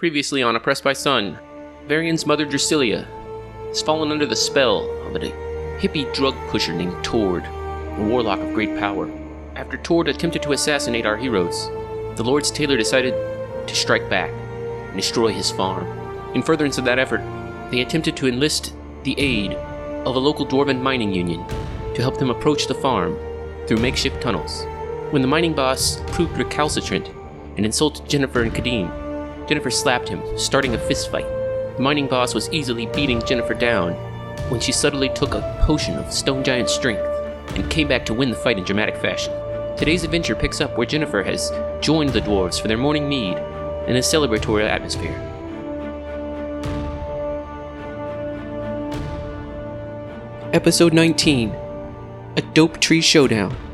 Previously on Oppressed by Sun, Varian's mother Drasilia has fallen under the spell of a hippie drug pusher named Tord, a warlock of great power. After Tord attempted to assassinate our heroes, the Lord's Tailor decided to strike back and destroy his farm. In furtherance of that effort, they attempted to enlist the aid of a local dwarven mining union to help them approach the farm through makeshift tunnels. When the mining boss proved recalcitrant and insulted Jennifer and Kadim, Jennifer slapped him, starting a fistfight. The mining boss was easily beating Jennifer down when she suddenly took a potion of stone giant strength and came back to win the fight in dramatic fashion. Today's adventure picks up where Jennifer has joined the dwarves for their morning mead in a celebratory atmosphere. Episode 19 A Dope Tree Showdown.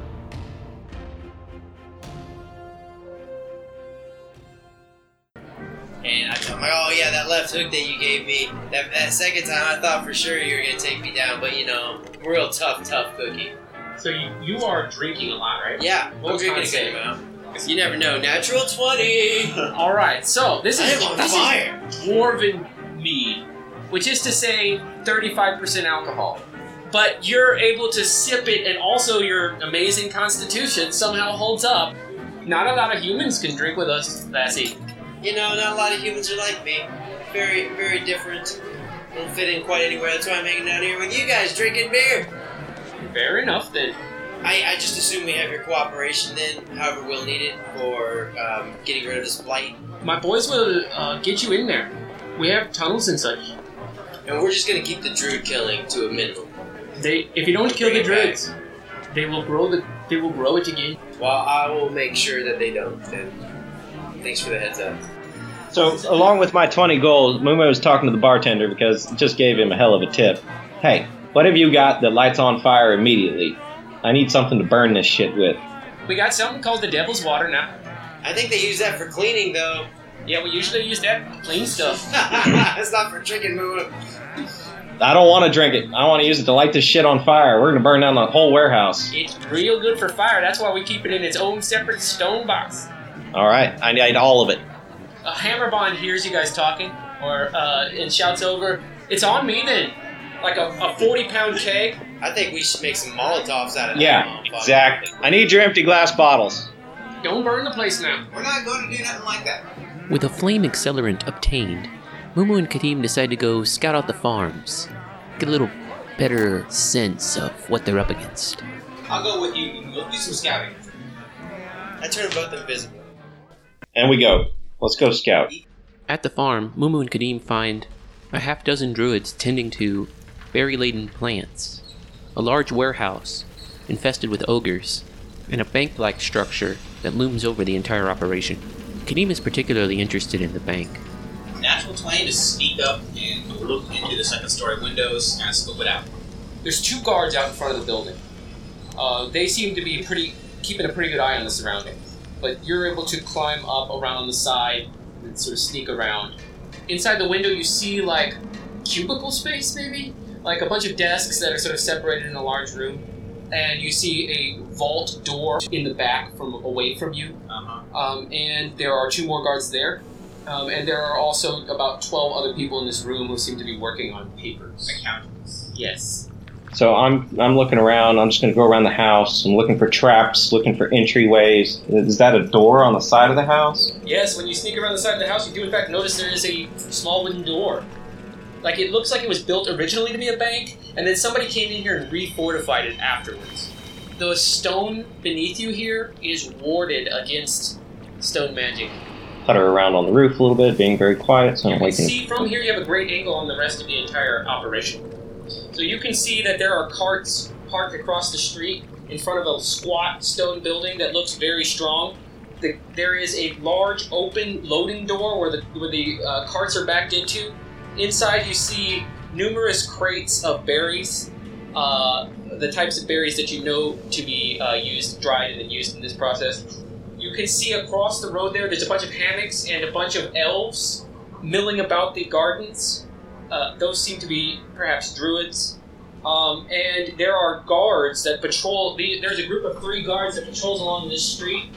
And I am like, oh yeah, that left hook that you gave me. That, that second time, I thought for sure you were gonna take me down, but you know, real tough, tough cookie. So you, you are drinking a lot, right? Yeah, What I'm drinking a kind good amount. You never know. Natural twenty. All right. So this is this fire. is dwarven mead, which is to say, 35% alcohol. But you're able to sip it, and also your amazing constitution somehow holds up. Not a lot of humans can drink with us, Lassie. You know, not a lot of humans are like me. Very, very different. Don't fit in quite anywhere. That's why I'm hanging out here with you guys drinking beer. Fair enough then. I, I just assume we have your cooperation then, however we'll need it for um, getting rid of this blight. My boys will uh, get you in there. We have tunnels and such. And we're just gonna keep the druid killing to a minimum. They, if you don't kill the Bring it back. druids, they will grow the, they will grow it again. Well, I will make sure that they don't. And thanks for the heads up. So, along with my 20 gold, Mumo was talking to the bartender because it just gave him a hell of a tip. Hey, what have you got that lights on fire immediately? I need something to burn this shit with. We got something called the Devil's Water now. I think they use that for cleaning, though. Yeah, we usually use that to clean stuff. it's not for drinking, Moo. I don't want to drink it. I want to use it to light this shit on fire. We're gonna burn down the whole warehouse. It's real good for fire. That's why we keep it in its own separate stone box. All right, I need all of it. A hammerbond hears you guys talking, or uh, and shouts over, "It's on me then!" Like a, a forty-pound keg. I think we should make some Molotovs out of that. Yeah, motherfucker. exactly. I need your empty glass bottles. Don't burn the place now. We're not going to do nothing like that. With a flame accelerant obtained, Mumu and Kadim decide to go scout out the farms, get a little better sense of what they're up against. I'll go with you. We'll do some scouting. I turn both invisible. And we go. Let's go scout. At the farm, Mumu and Kadim find a half dozen druids tending to berry laden plants, a large warehouse infested with ogres, and a bank like structure that looms over the entire operation. Kadim is particularly interested in the bank. Natural 20 to sneak up and look into the second story windows and scope it out. There's two guards out in front of the building. Uh, they seem to be pretty keeping a pretty good eye on the surroundings. But you're able to climb up around on the side and sort of sneak around. Inside the window, you see like cubicle space, maybe like a bunch of desks that are sort of separated in a large room, and you see a vault door in the back from away from you. Uh-huh. Um, and there are two more guards there. Um, and there are also about 12 other people in this room who seem to be working on papers. Accountants. Yes. So I'm I'm looking around. I'm just gonna go around the house. I'm looking for traps, looking for entryways. Is that a door on the side of the house? Yes, when you sneak around the side of the house, you do in fact notice there is a small wooden door. Like it looks like it was built originally to be a bank, and then somebody came in here and refortified it afterwards. The stone beneath you here is warded against stone magic. Putter around on the roof a little bit, being very quiet, so You I'm can waking. see from here you have a great angle on the rest of the entire operation. So you can see that there are carts parked across the street in front of a squat stone building that looks very strong. The, there is a large open loading door where the where the uh, carts are backed into. Inside you see numerous crates of berries, uh, the types of berries that you know to be uh, used, dried, and then used in this process. You can see across the road there, there's a bunch of hammocks and a bunch of elves milling about the gardens. Uh, those seem to be perhaps druids. Um, and there are guards that patrol. The, there's a group of three guards that patrols along this street,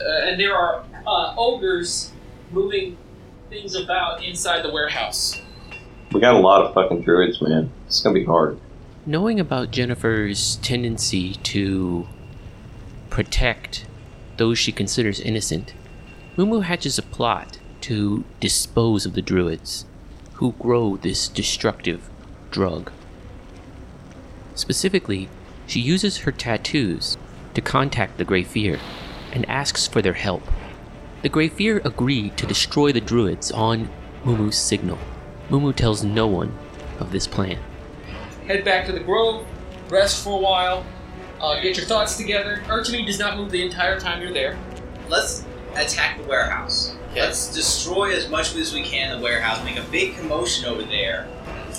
uh, and there are uh, ogres moving things about inside the warehouse. We got a lot of fucking druids, man. It's gonna be hard. Knowing about Jennifer's tendency to protect those she considers innocent, Mumu hatches a plot to dispose of the druids who grow this destructive drug. Specifically, she uses her tattoos to contact the Grey Fear and asks for their help. The Grey Fear agree to destroy the druids on Mumu's signal. Mumu tells no one of this plan. Head back to the grove, rest for a while, uh, get your thoughts together. Archie does not move the entire time you're there. Let's attack the warehouse. Okay. Let's destroy as much as we can in the warehouse, make a big commotion over there,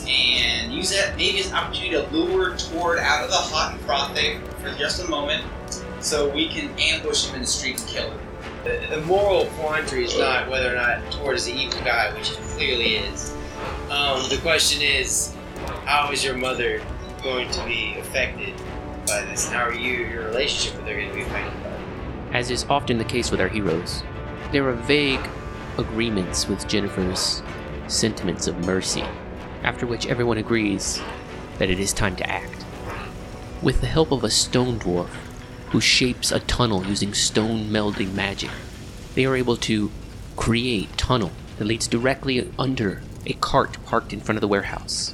and use that maybe as an opportunity to lure Tord out of the hot and frothy for just a moment, so we can ambush him in the street and kill him. The, the moral quandary is not whether or not Tord is the evil guy, which it clearly is. Um, the question is, how is your mother going to be affected by this? And how are you, your relationship with her, going to be affected? As is often the case with our heroes, there are vague agreements with Jennifer's sentiments of mercy, after which everyone agrees that it is time to act. With the help of a stone dwarf who shapes a tunnel using stone melding magic, they are able to create tunnel that leads directly under a cart parked in front of the warehouse.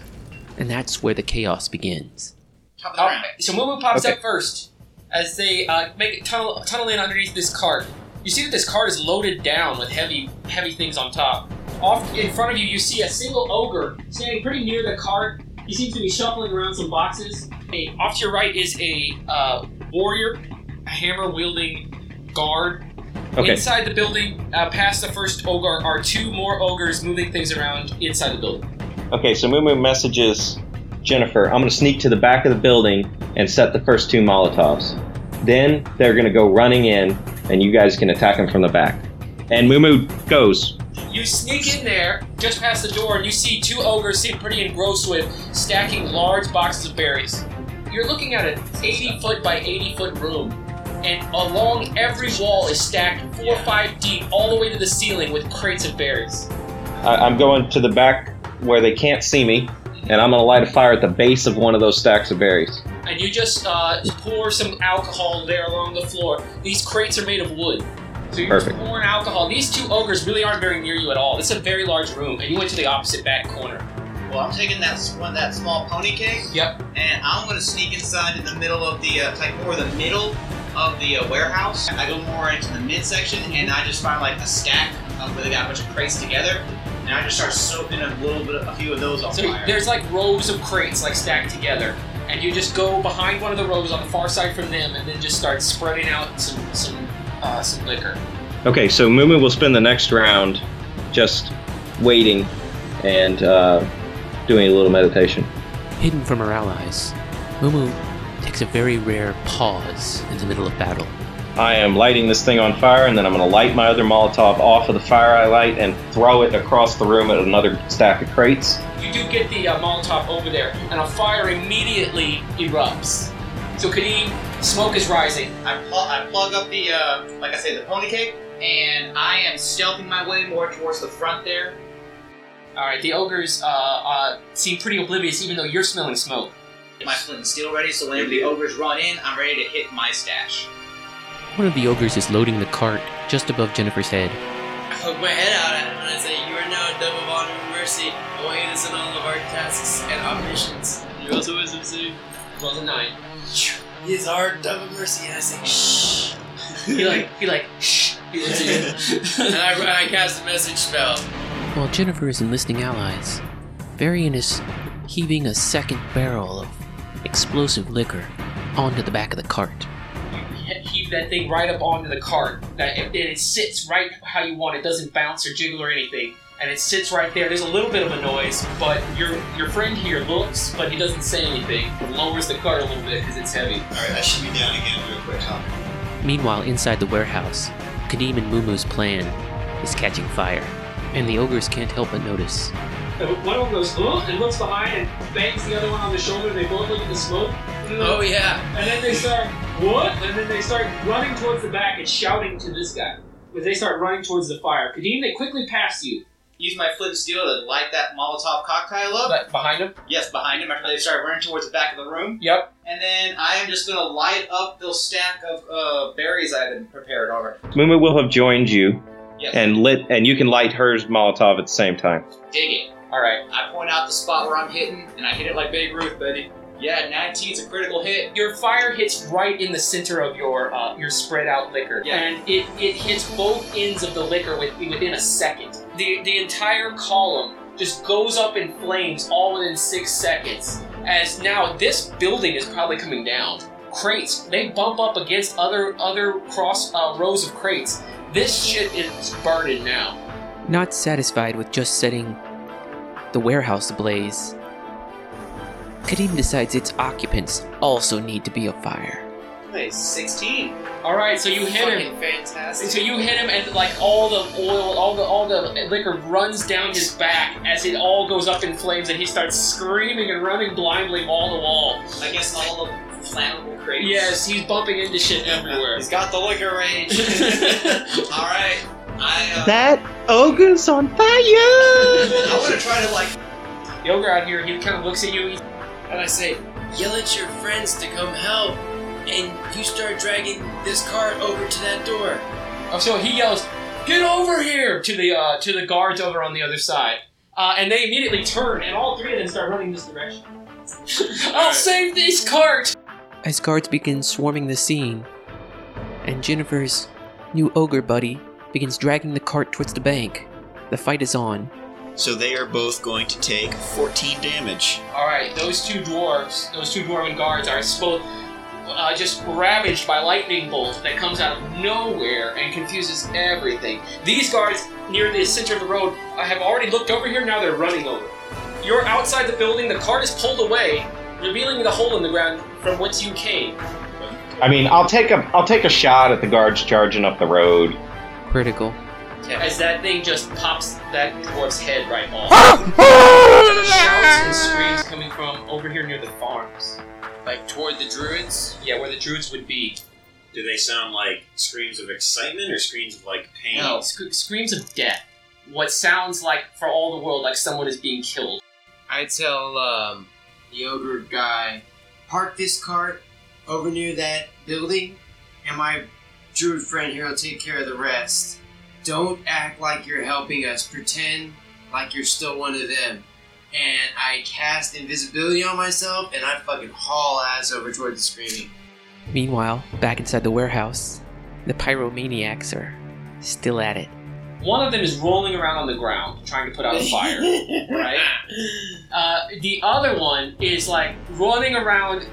And that's where the chaos begins. Top of the round. so Mumu pops Okay. up first as they uh, make tunnel tunnel in underneath this cart. You see that this cart is loaded down with heavy heavy things on top. Off in front of you, you see a single ogre standing pretty near the cart. He seems to be shuffling around some boxes. Hey, off to your right is a uh, warrior, a hammer wielding guard. Okay. Inside the building, uh, past the first ogre, are two more ogres moving things around inside the building. Okay, so Mumu messages Jennifer, I'm gonna sneak to the back of the building and set the first two Molotovs. Then they're gonna go running in, and you guys can attack them from the back. And Mumu goes. You sneak in there, just past the door, and you see two ogres seem pretty engrossed with stacking large boxes of berries. You're looking at an 80 foot by 80 foot room, and along every wall is stacked four or five deep, all the way to the ceiling with crates of berries. I- I'm going to the back where they can't see me, and I'm gonna light a fire at the base of one of those stacks of berries. And you just uh, pour some alcohol there along the floor. These crates are made of wood. So you're Perfect. just pouring alcohol. These two ogres really aren't very near you at all. It's a very large room, and you went to the opposite back corner. Well, I'm taking that s- one, that small pony cake, Yep. and I'm gonna sneak inside in the middle of the, uh, like more the middle of the uh, warehouse. I go more into the midsection, and I just find like a stack of where they got a bunch of crates together, and I just start soaking a little bit, of, a few of those on So fire. there's like rows of crates like stacked together, and you just go behind one of the rows on the far side from them, and then just start spreading out some some uh, some liquor. Okay, so Mumu will spend the next round just waiting and uh, doing a little meditation. Hidden from her allies, Mumu takes a very rare pause in the middle of battle. I am lighting this thing on fire, and then I'm going to light my other Molotov off of the fire I light and throw it across the room at another stack of crates. You do get the uh, Molotov over there, and a fire immediately erupts. So Kadeem, smoke is rising. I, pl- I plug up the, uh, like I say, the pony cake, and I am stealthing my way more towards the front there. All right, the ogres uh, uh, seem pretty oblivious, even though you're smelling smoke. Get my flint and steel ready, so whenever the ogres run in, I'm ready to hit my stash. One of the ogres is loading the cart just above Jennifer's head. I hook my head out at him and I mercy. Go aid us in all of our tasks and operations. You also wisdom save. Rolls a nine. He is our double mercy. And I say, Shh. He like he like shh. He looks at you. and I, and I cast a message spell. While Jennifer is enlisting allies, Varian is heaving a second barrel of explosive liquor onto the back of the cart. You heave that thing right up onto the cart. That and it sits right how you want. It doesn't bounce or jiggle or anything. And it sits right there. There's a little bit of a noise, but your your friend here looks, but he doesn't say anything. Lowers the cart a little bit because it's heavy. Alright, I should be down again real quick, huh? Meanwhile, inside the warehouse, Kadeem and Mumu's plan is catching fire, and the ogres can't help but notice. One of them goes, oh, and looks behind and bangs the other one on the shoulder. They both look at the smoke. Oh, yeah. And then they start, what? And then they start running towards the back and shouting to this guy. As they start running towards the fire. Kadeem, they quickly pass you. Use my flint and steel to light that Molotov cocktail up. But behind him. yes, behind him after they start running towards the back of the room. Yep. And then I am just gonna light up the stack of uh, berries I had prepared already. Muma will have joined you Yes. and lit, and you can light hers Molotov at the same time. dig it. All right. I point out the spot where I'm hitting, and I hit it like Babe Ruth, buddy. Yeah, 19's a critical hit. Your fire hits right in the center of your uh, your spread out liquor, Yeah. and it, it hits both ends of the liquor with, within a second. The the entire column just goes up in flames all within six seconds. As now this building is probably coming down. Crates they bump up against other other cross uh, rows of crates. This shit is burning now. Not satisfied with just setting the warehouse ablaze, Kadim decides its occupants also need to be afire. Nice, 16. All right, so you hit him. Fucking fantastic. So you hit him, and like all the oil, all the all the liquor runs down his back as it all goes up in flames, and he starts screaming and running blindly wall to wall. I guess all the flammable crates. Yes, he's bumping into shit everywhere. He's got the liquor rage. All right. I uh, That ogre's on fire! I'm gonna try to like. The ogre out here, he kind of looks at you. And I say, yell at your friends to come help. And you start dragging this cart over to that door. oh, so he yells, "Get over here!" to the uh, to the guards over on the other side, uh, and they immediately turn, and all three of them start running this direction. I'll save this cart. As guards begin swarming the scene, and Jennifer's new ogre buddy begins dragging the cart towards the bank, the fight is on. So they are both going to take 14 damage. All right, those two dwarves, those two dwarven guards, are supposed uh, just ravaged by lightning bolt that comes out of nowhere and confuses everything. These guards near the center of the road uh, have already looked over here. Now they're running over. You're outside the building. The cart is pulled away, revealing the hole in the ground from whence you came. I mean, I'll take a I'll take a shot at the guards charging up the road. Critical. As that thing just pops that dwarf's head right off. Shouts and screams coming from over here near the farms. Like toward the druids. Yeah, where the druids would be. Do they sound like screams of excitement or screams of like pain? No, sc- screams of death. What sounds like, for all the world, like someone is being killed. I tell um, the ogre guy, park this cart over near that building, and my druid friend here will take care of the rest. Don't act like you're helping us. Pretend like you're still one of them. And I cast invisibility on myself, and I fucking haul ass over towards the screaming. Meanwhile, back inside the warehouse, the pyromaniacs are still at it. One of them is rolling around on the ground, trying to put out a fire. right? Uh, the other one is like running around,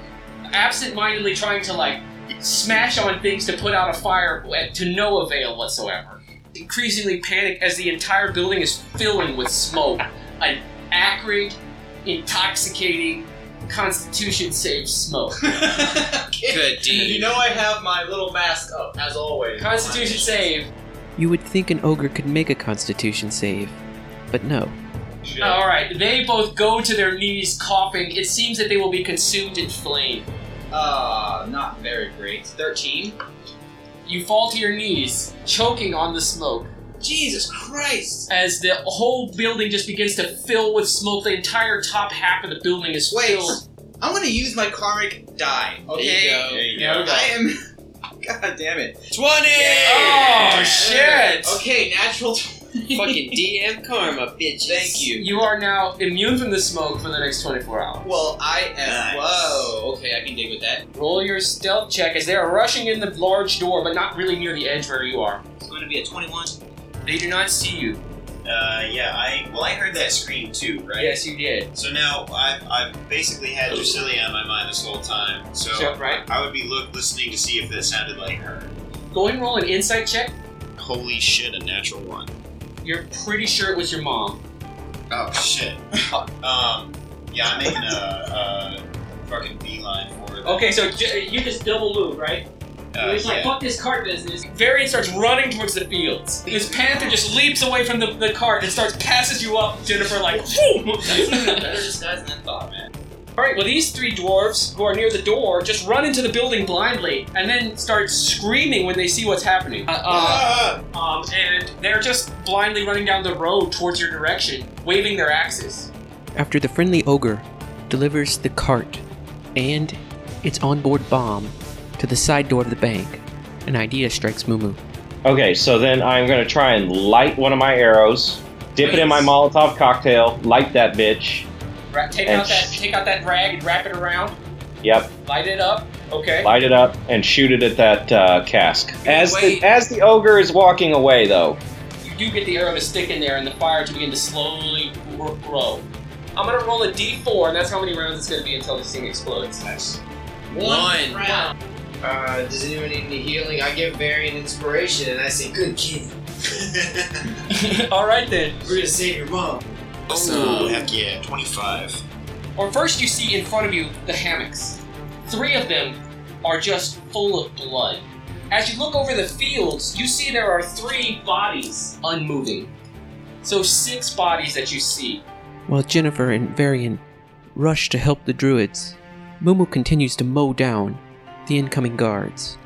absent-mindedly trying to like smash on things to put out a fire to no avail whatsoever. Increasingly panicked as the entire building is filling with smoke. An acrid, intoxicating Constitution save smoke. Good deed. You know I have my little mask up as always. Constitution save. You would think an ogre could make a constitution save, but no. All right, they both go to their knees, coughing. It seems that they will be consumed in flame. Uh, not very great. Thirteen. You fall to your knees, choking on the smoke. Jesus Christ! As the whole building just begins to fill with smoke, the entire top half of the building is Wait. filled. I'm gonna use my karmic die. There Okay. you go. There you go. I am. God damn it. 20! Oh shit! Okay, natural. 20. Fucking DM karma, bitches. Thank you. You are now immune from the smoke for the next 24 hours. Well, I am. Nice. Whoa. Okay, I can dig with that. Roll your stealth check as they are rushing in the large door, but not really near the edge where you are. It's going to be a 21. They do not see you. Uh, yeah, I well, I heard that scream too, right? Yes, you did. So now I've, I've basically had Drusilla on my mind this whole time. So Sure, right. I would be look, listening to see if that sounded like her. Go ahead and roll an insight check. Holy shit, a natural one. You're pretty sure it was your mom. Oh shit. um, yeah, I'm making a, a fucking beeline for it. Okay, so j- you just double move, right? Uh, He's like, yeah. fuck this cart business. Varian starts running towards the fields. This panther just leaps away from the, the cart and starts passes you up, Jennifer, like, boom! That's even a better disguise than I thought, man. All right. Well, these three dwarves who are near the door just run into the building blindly and then start screaming when they see what's happening. Uh, uh, Ah! um, and they're just blindly running down the road towards your direction, waving their axes. After the friendly ogre delivers the cart and its onboard bomb to the side door of the bank, an idea strikes Mumu. Okay, so then I'm gonna try and light one of my arrows, dip it in my Molotov cocktail, light that bitch. Ra- take And out that sh- take out that rag and wrap it around. Yep, Light it up. Okay. light it up and shoot it at that uh, cask. As the, as the ogre is walking away, though. You do get the arrow to stick in there and the fire to begin to slowly gr- grow. I'm gonna roll a d4, and that's how many rounds it's gonna be until this thing explodes. Nice. One. round. Uh, does anyone need any healing? I give Varian inspiration and I say, "Good kid, All right then. we're gonna save your mom." Oh, heck yeah, 25. Or first, you see in front of you the hammocks. Three of them are just full of blood. As you look over the fields, you see there are three bodies unmoving. So six bodies that you see. While Jennifer and Varian rush to help the druids, Mumu continues to mow down the incoming guards.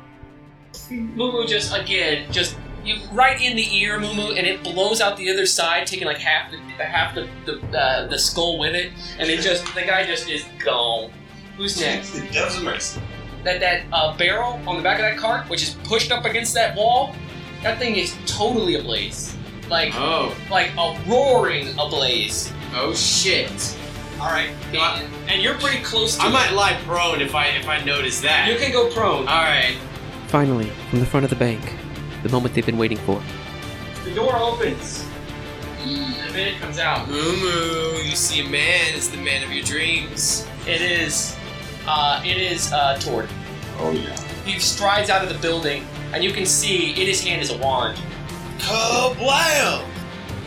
Mumu just again just you right in the ear, Mumu, and it blows out the other side, taking like half the half the the, uh, the skull with it, and it just the guy just is gone. Who's next? That was a mercy. That that uh, barrel on the back of that cart, which is pushed up against that wall, that thing is totally ablaze, like Oh, like a roaring ablaze. oh shit! All right, And, and you're pretty close to I it. might lie prone if I if I notice that. You can go prone. All right. Finally, from the front of the bank, the moment they've been waiting for. The door opens. And a minute comes out. Moo you see a man is the man of your dreams. It is, uh, it is uh, Tord. Oh, yeah. He strides out of the building, and you can see in his hand is a wand. Kablam!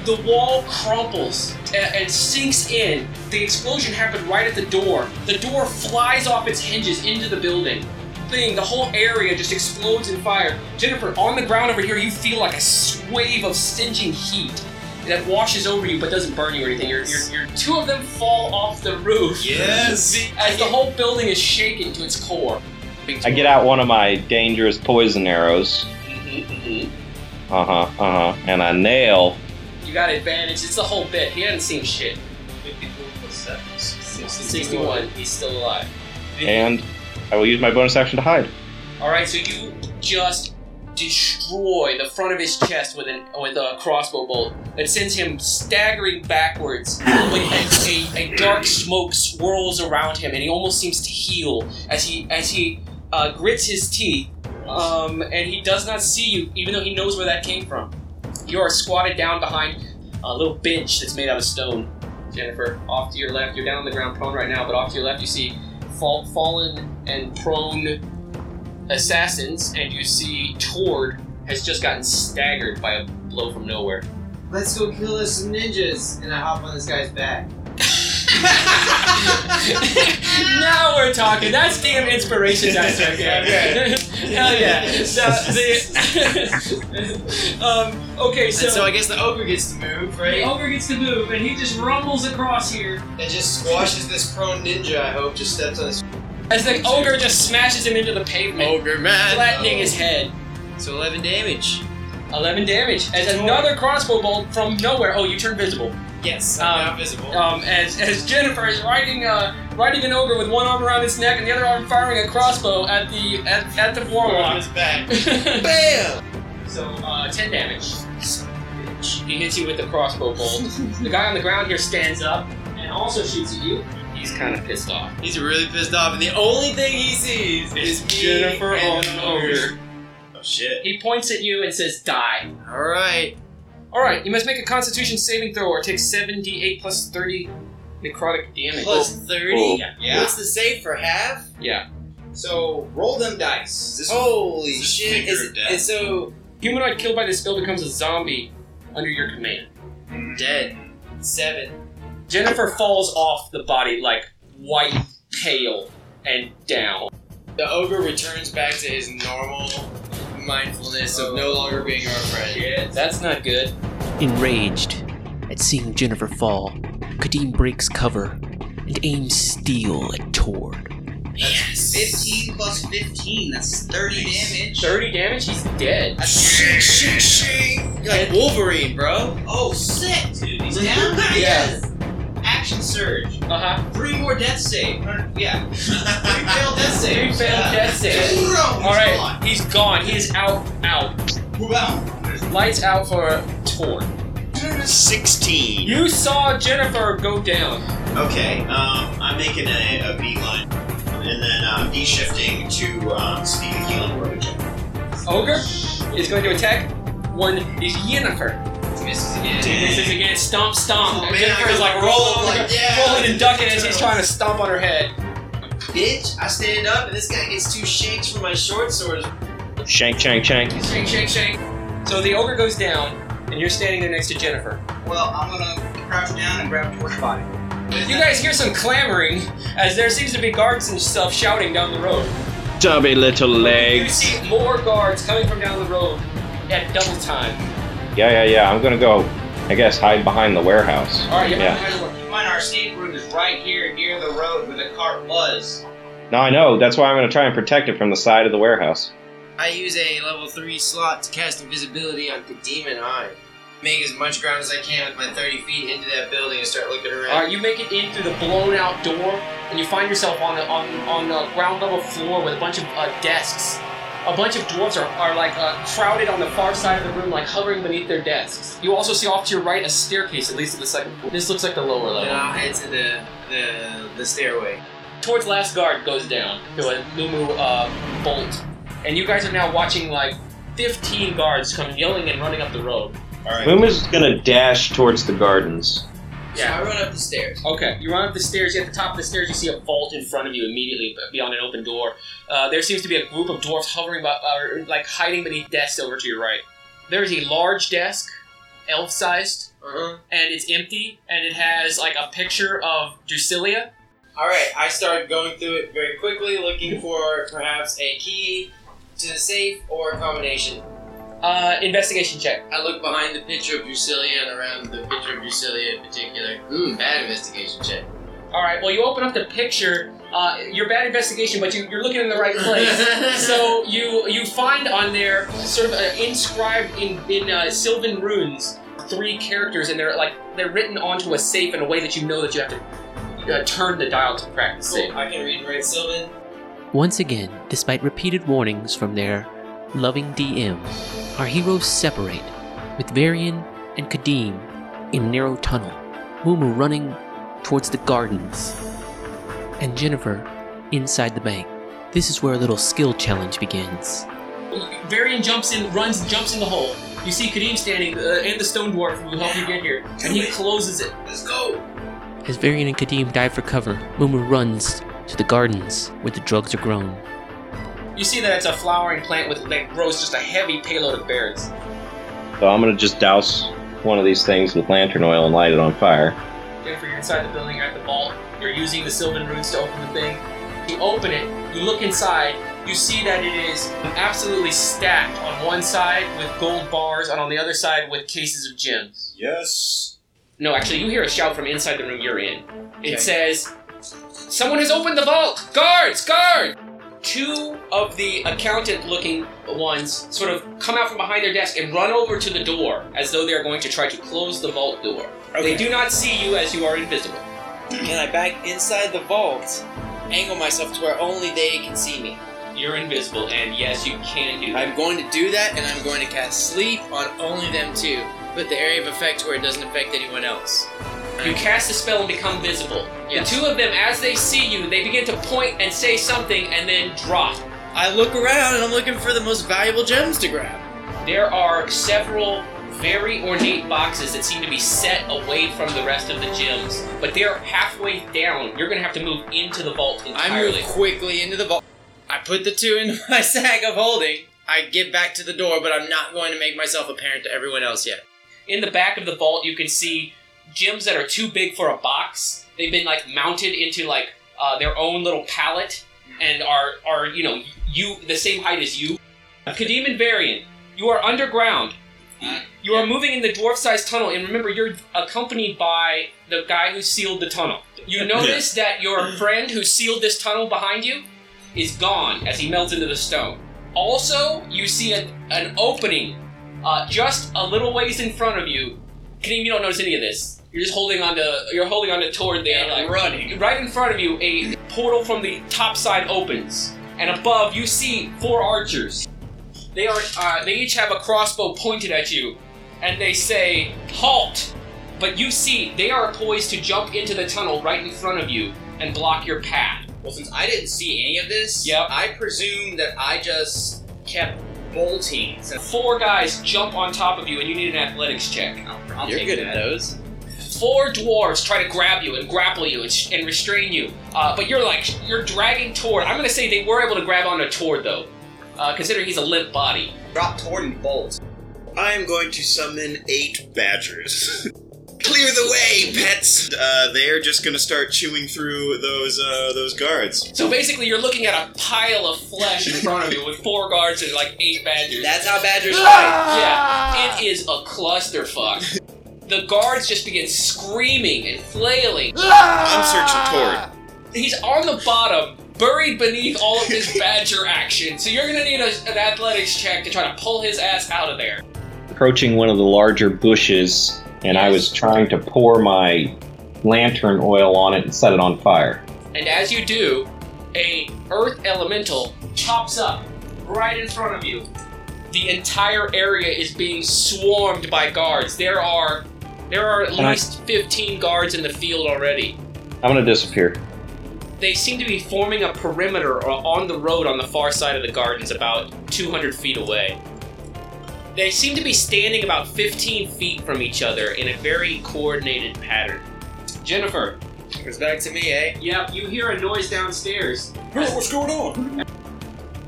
The wall crumples and, and sinks in. The explosion happened right at the door. The door flies off its hinges into the building. Thing, the whole area just explodes in fire. Jennifer, on the ground over here, you feel like a wave of stinging heat that washes over you but doesn't burn you or anything. You're, you're, you're, two of them fall off the roof. Yes. As the whole building is shaken to its core. I get out one of my dangerous poison arrows. Mm-hmm, Uh huh, uh huh. And I nail. You got advantage. It's the whole bit. He hadn't seen shit. 54 plus 7. 61. He's still alive. And I will use my bonus action to hide. All right, so you just destroy the front of his chest with an with a crossbow bolt that sends him staggering backwards. A, a, a dark smoke swirls around him, and he almost seems to heal as he as he uh, grits his teeth. Um, and he does not see you, even though he knows where that came from. You are squatted down behind a little bench that's made out of stone. Jennifer, off to your left, you're down on the ground prone right now, but off to your left you see fall, fallen and prone assassins, and you see Tord has just gotten staggered by a blow from nowhere. Let's go kill us some ninjas, and I hop on this guy's back. now we're talking. That's damn inspiration dice right there. Hell yeah. So, the, um, okay, so, and so I guess the ogre gets to move, the right? ogre gets to move, and he just rumbles across here And just squashes this prone ninja. I hope just steps on his as the ogre just smashes him into the pavement, ogre man. flattening his head. So eleven damage. 11 damage. As another crossbow bolt from nowhere. Oh, you turn visible. Yes, Um, I'm now visible. Um, as, as Jennifer is riding uh, riding an ogre with one arm around its neck and the other arm firing a crossbow at the at, at the warlock. back. Bam! so uh, 10 damage. He hits you with the crossbow bolt. the guy on the ground here stands up and also shoots at you. He's kind of pissed off. He's really pissed off, and the only thing he sees is me Jennifer and on the ogre. Oh, shit. He points at you and says, "Die." All right. All right, you must make a Constitution saving throw or take 7d8 plus 30 necrotic damage. Plus thirty. Oh. Yeah. Yeah. What's the save for half? Yeah. So roll them dice. This Holy Is this shit! Is of it, death? and so Humanoid killed by this spell becomes a zombie under your command. Mm-hmm. dead. Seven. Jennifer falls off the body like white, pale, and down. The ogre returns back to his normal mindfulness of no longer being our friend. That's not good. Enraged at seeing Jennifer fall, Kadim breaks cover and aims steel at Tord. Yes. 15 plus 15, that's 30 damage. 30 damage, he's dead. That's shing, shing, shing. Like Wolverine, bro. Oh, sick, dude. He's down? Yes. Action surge. Uh huh. Three more death save. Yeah. Three failed death save. Three saves. failed yeah. death saves. He's Alright, gone. he's gone. He is out, out. Move out. Lights out for Tor. 16. You saw Jennifer go down. Okay, um, I'm making a, a beeline. And then uh, I'm de-shifting to um, speed and healing word again. Ogre is going to attack one is Yennefer. Misses again. This is again stomp stomp. Oh, man, Jennifer is like rolling, roll, like, yeah, rolling and ducking as he's trying to stomp on her head. Bitch, I stand up and this guy gets two shakes from my short sword. Shank, shank, shank. Shake, shake, shake. So the ogre goes down, and you're standing there next to Jennifer. Well, I'm gonna crouch down and grab Tor's body. You guys hear some clamoring as there seems to be guards and stuff shouting down the road. Stubby little You legs. see more guards coming from down the road at double time. Yeah, yeah, yeah. I'm gonna go, I guess, hide behind the warehouse. All right, you Yeah. have to Keep in mind, our escape route is right here near the road where the cart was. No, I know. That's why I'm gonna try and protect it from the side of the warehouse. I use a level 3 slot to cast invisibility on the demon eye. Make as much ground as I can with my 30 feet into that building and start looking around. All right, you make it in through the blown out door, and you find yourself on the on on the ground level floor with a bunch of uh, desks. A bunch of dwarves are, are like uh, crowded on the far side of the room, like hovering beneath their desks. You also see off to your right a staircase, at least at the second floor. This looks like the lower Then level. I'll head to the, the, the stairway. Towards last guard goes down to a Lumu uh, bolt, and you guys are now watching like 15 guards come yelling and running up the road. Alright. Luma's gonna dash towards the gardens. So I run up the stairs. Okay, you run up the stairs. You at the top of the stairs, you see a vault in front of you immediately beyond an open door. Uh, there seems to be a group of dwarfs hovering, by, uh, like hiding beneath desks over to your right. There is a large desk, elf-sized, Uh-huh. and it's empty, and it has like a picture of Drusilia. Alright, I start going through it very quickly, looking for perhaps a key to the safe or a combination. Uh, investigation check. I look behind the picture of Drusilia and around the picture of Drusilia in particular. Ooh, bad investigation check. All right. Well, you open up the picture. Uh, your bad investigation, but you, you're looking in the right place. so you you find on there sort of uh, inscribed in in uh, Sylvan runes three characters, and they're like they're written onto a safe in a way that you know that you have to uh, turn the dial to crack the safe. Cool. I can read and write Sylvan. Once again, despite repeated warnings from their loving DM, our heroes separate, with Varian and Kadim in a narrow tunnel, Mumu running towards the gardens, and Jennifer inside the bank. This is where a little skill challenge begins. Varian jumps in, runs, jumps in the hole. You see Kadim standing, uh, and the stone dwarf who will help you get here, and he closes it. Let's go! As Varian and Kadim dive for cover, Mumu runs to the gardens where the drugs are grown. You see that it's a flowering plant with that grows just a heavy payload of berries. So I'm gonna just douse one of these things with lantern oil and light it on fire. Jennifer, you're inside the building, you're at the vault. You're using the Sylvan runes to open the thing. You open it, you look inside, you see that it is absolutely stacked on one side with gold bars, and on the other side with cases of gems. Yes. No, actually, you hear a shout from inside the room you're in. It Okay. says, Someone has opened the vault! Guards! Guard! Two of the accountant looking ones sort of come out from behind their desk and run over to the door as though they're going to try to close the vault door. They do not see you as you are invisible. Can I back inside the vault, angle myself to where only they can see me? You're invisible, and yes, you can do that. I'm going to do that, and I'm going to cast sleep on only them two. Put the area of effect where it doesn't affect anyone else. You cast a spell and become visible. Yes. The two of them, as they see you, they begin to point and say something and then drop. I look around and I'm looking for the most valuable gems to grab. There are several very ornate boxes that seem to be set away from the rest of the gyms, but they're halfway down. You're going to have to move into the vault entirely. I move quickly into the vault. I put the two in my sack of holding. I get back to the door, but I'm not going to make myself apparent to everyone else yet. In the back of the vault, you can see gyms that are too big for a box. They've been like mounted into like uh, their own little pallet and are are you know you the same height as you. Kadim and Varian, you are underground. You are moving in the dwarf-sized tunnel, and remember, you're accompanied by the guy who sealed the tunnel. You notice that your friend who sealed this tunnel behind you is gone as he melts into the stone. Also, you see a, an opening uh, just a little ways in front of you. Kadeem, you don't notice any of this. You're just holding on to you're holding on to Tord there, like running. right in front of you. A portal from the top side opens, and above you see four archers. They are uh, they each have a crossbow pointed at you, and they say halt. But you see they are poised to jump into the tunnel right in front of you and block your path. Well, since I didn't see any of this, Yep. I presume that I just kept bolting. So Four guys jump on top of you, and you need an athletics check. I'll, I'll You're take good that. at those. Four dwarves try to grab you and grapple you and, sh- and restrain you, uh, but you're like you're dragging Tord. I'm gonna say they were able to grab onto Tord though, uh, considering he's a limp body. Drop Tord and bolt. I am going to summon eight badgers. Clear the way, pets! Uh, they are just going to start chewing through those uh, those guards. So basically, you're looking at a pile of flesh in front of you with four guards and like eight badgers. That's how badgers fight. yeah, it is a clusterfuck. The guards just begin screaming and flailing. I'm searching Tord. He's on the bottom, buried beneath all of this badger action. So you're gonna need a, an athletics check to try to pull his ass out of there. Approaching one of the larger bushes, and I was trying to pour my lantern oil on it and set it on fire. And as you do, a earth elemental pops up right in front of you. The entire area is being swarmed by guards. There are there are at Can I- least 15 guards in the field already. I'm gonna disappear. They seem to be forming a perimeter uh, on the road on the far side of the gardens, about 200 feet away. They seem to be standing about 15 feet from each other in a very coordinated pattern. Jennifer, It's back to me, eh? yep, you hear a noise downstairs. what's going on?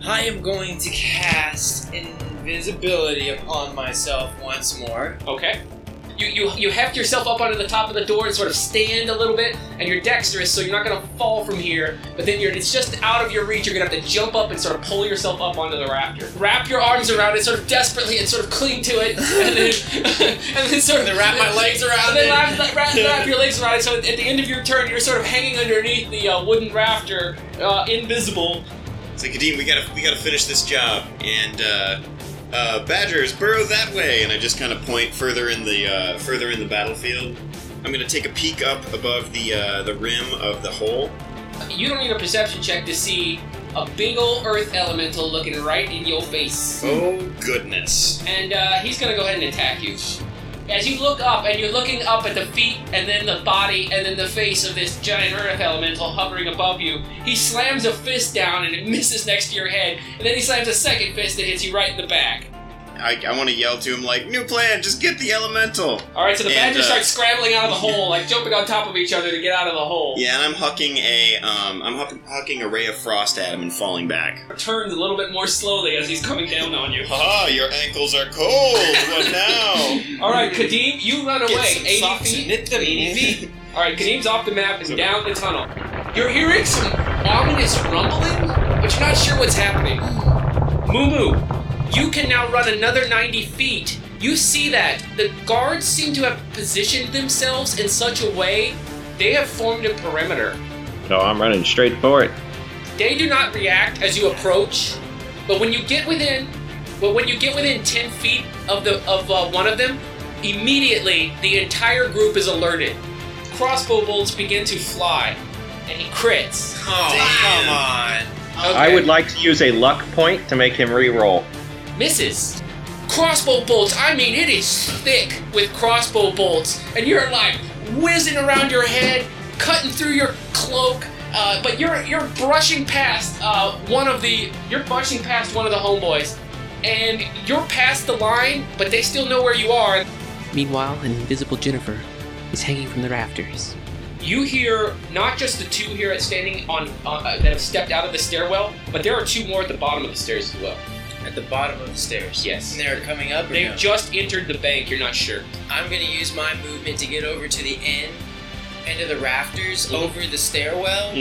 I am going to cast invisibility upon myself once more. Okay. You, you, you heft yourself up onto the top of the door and sort of stand a little bit, and you're dexterous, so you're not gonna fall from here. But then you're it's just out of your reach. You're gonna have to jump up and sort of pull yourself up onto the rafter. Wrap your arms around it, sort of desperately, and sort of cling to it, and then and then sort of Then wrap my legs around it. and then it. wrap, wrap, wrap your legs around it. So at the end of your turn, you're sort of hanging underneath the uh, wooden rafter, uh, invisible. It's like, Kadeem, we gotta we gotta finish this job, and uh, uh, badgers burrow that way, and I just kind of point further in the uh, further in the battlefield. I'm gonna take a peek up above the uh, the rim of the hole. You don't need a perception check to see a big ol' earth elemental looking right in your face. Oh goodness! and uh, he's gonna go ahead and attack you. As you look up, and you're looking up at the feet, and then the body, and then the face of this giant earth elemental hovering above you, he slams a fist down and it misses next to your head, and then he slams a second fist that hits you right in the back. I, I want to yell to him like, "New plan! Just get the elemental!" Alright, so the And, badgers uh, start scrambling out of the hole, like jumping on top of each other to get out of the hole. Yeah, and I'm hucking a um, I'm huck- hucking a ray of frost at him and falling back. Turns a little bit more slowly as he's coming down on you. Haha! Your ankles are cold. What now? Alright, Kadeem, you run away. Get some 80 socks feet. and knit them. 80 feet. Alright, Kadeem's off the map and down the tunnel. You're hearing some ominous rumbling, but you're not sure what's happening. Moo Moo you can now run another 90 feet. You see that the guards seem to have positioned themselves in such a way they have formed a perimeter. No, I'm running straight for it. They do not react as you approach, but when you get within, but when you get within 10 feet of the of uh, one of them, immediately the entire group is alerted. Crossbow bolts begin to fly, and he crits. Oh, come on. Okay. I would like to use a luck point to make him re-roll. Misses. Crossbow bolts, I mean, it is thick with crossbow bolts, and you're like whizzing around your head, cutting through your cloak. Uh, but you're you're brushing past uh, one of the you're brushing past one of the homeboys, and you're past the line, but they still know where you are. Meanwhile, an invisible Jennifer is hanging from the rafters. You hear not just the two here at standing on uh, that have stepped out of the stairwell, but there are two more at the bottom of the stairs as well. At the bottom of the stairs. Yes. And they're coming up. They've no? just entered the bank. You're not sure. I'm gonna use my movement to get over to the end, end of the rafters, Mhm. over the stairwell.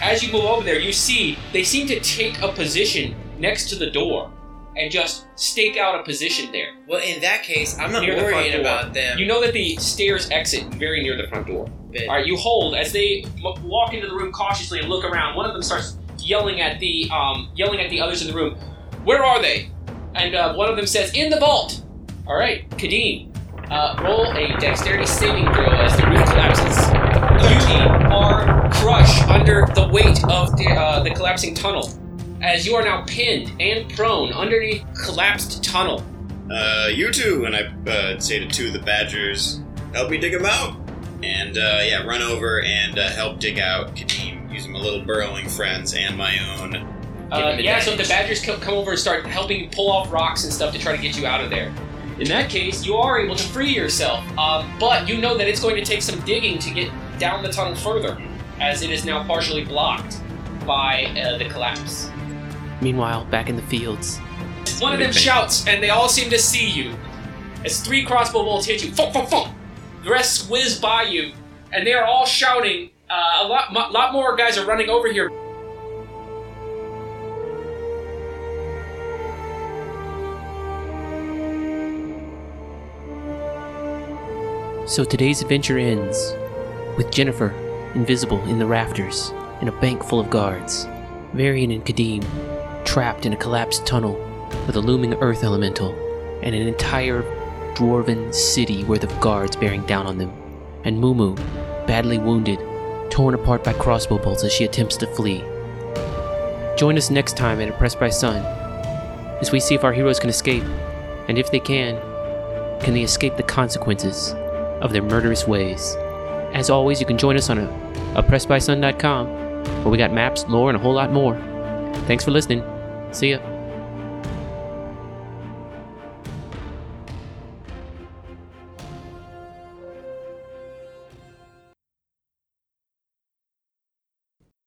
As you move over there, you see they seem to take a position next to the door. and just stake out a position there. Well, in that case, I'm not Near the worrying door. about them. You know that the stairs exit very near the front door. but- All right, you hold as they m- walk into the room cautiously and look around. One of them starts yelling at the um, yelling at the others in the room. Where are they? And uh, one of them says, "In the vault." All right, Kadeem, uh, roll a dexterity saving throw as the roof collapses. You are crushed under the weight of the, uh, the collapsing tunnel, as you are now pinned and prone underneath collapsed tunnel. Uh, you two, and I uh, say to two of the badgers, help me dig them out. And uh, yeah, run over and uh, help dig out Kadeem using my little burrowing friends and my own. Uh, yeah, so the badgers come, come over and start helping you pull off rocks and stuff to try to get you out of there. In that case, you are able to free yourself, um, but you know that it's going to take some digging to get down the tunnel further, as it is now partially blocked by uh, the collapse. Meanwhile, back in the fields, One of them shouts, and they all seem to see you. As three crossbow bolts hit you, funk, funk, funk. The rest whiz by you, and they are all shouting. Uh, a lot, mo- lot more guys are running over here. So today's adventure ends with Jennifer invisible in the rafters in a bank full of guards. Varian and Kadim trapped in a collapsed tunnel with a looming earth elemental and an entire dwarven city worth of guards bearing down on them. And Mumu, badly wounded, torn apart by crossbow bolts as she attempts to flee. Join us next time at Oppressed by Sun as we see if our heroes can escape, and if they can, can they escape the consequences of their murderous ways. As always, you can join us on a, oppressedbysun.com, where we got maps, lore, and a whole lot more. Thanks for listening. See ya.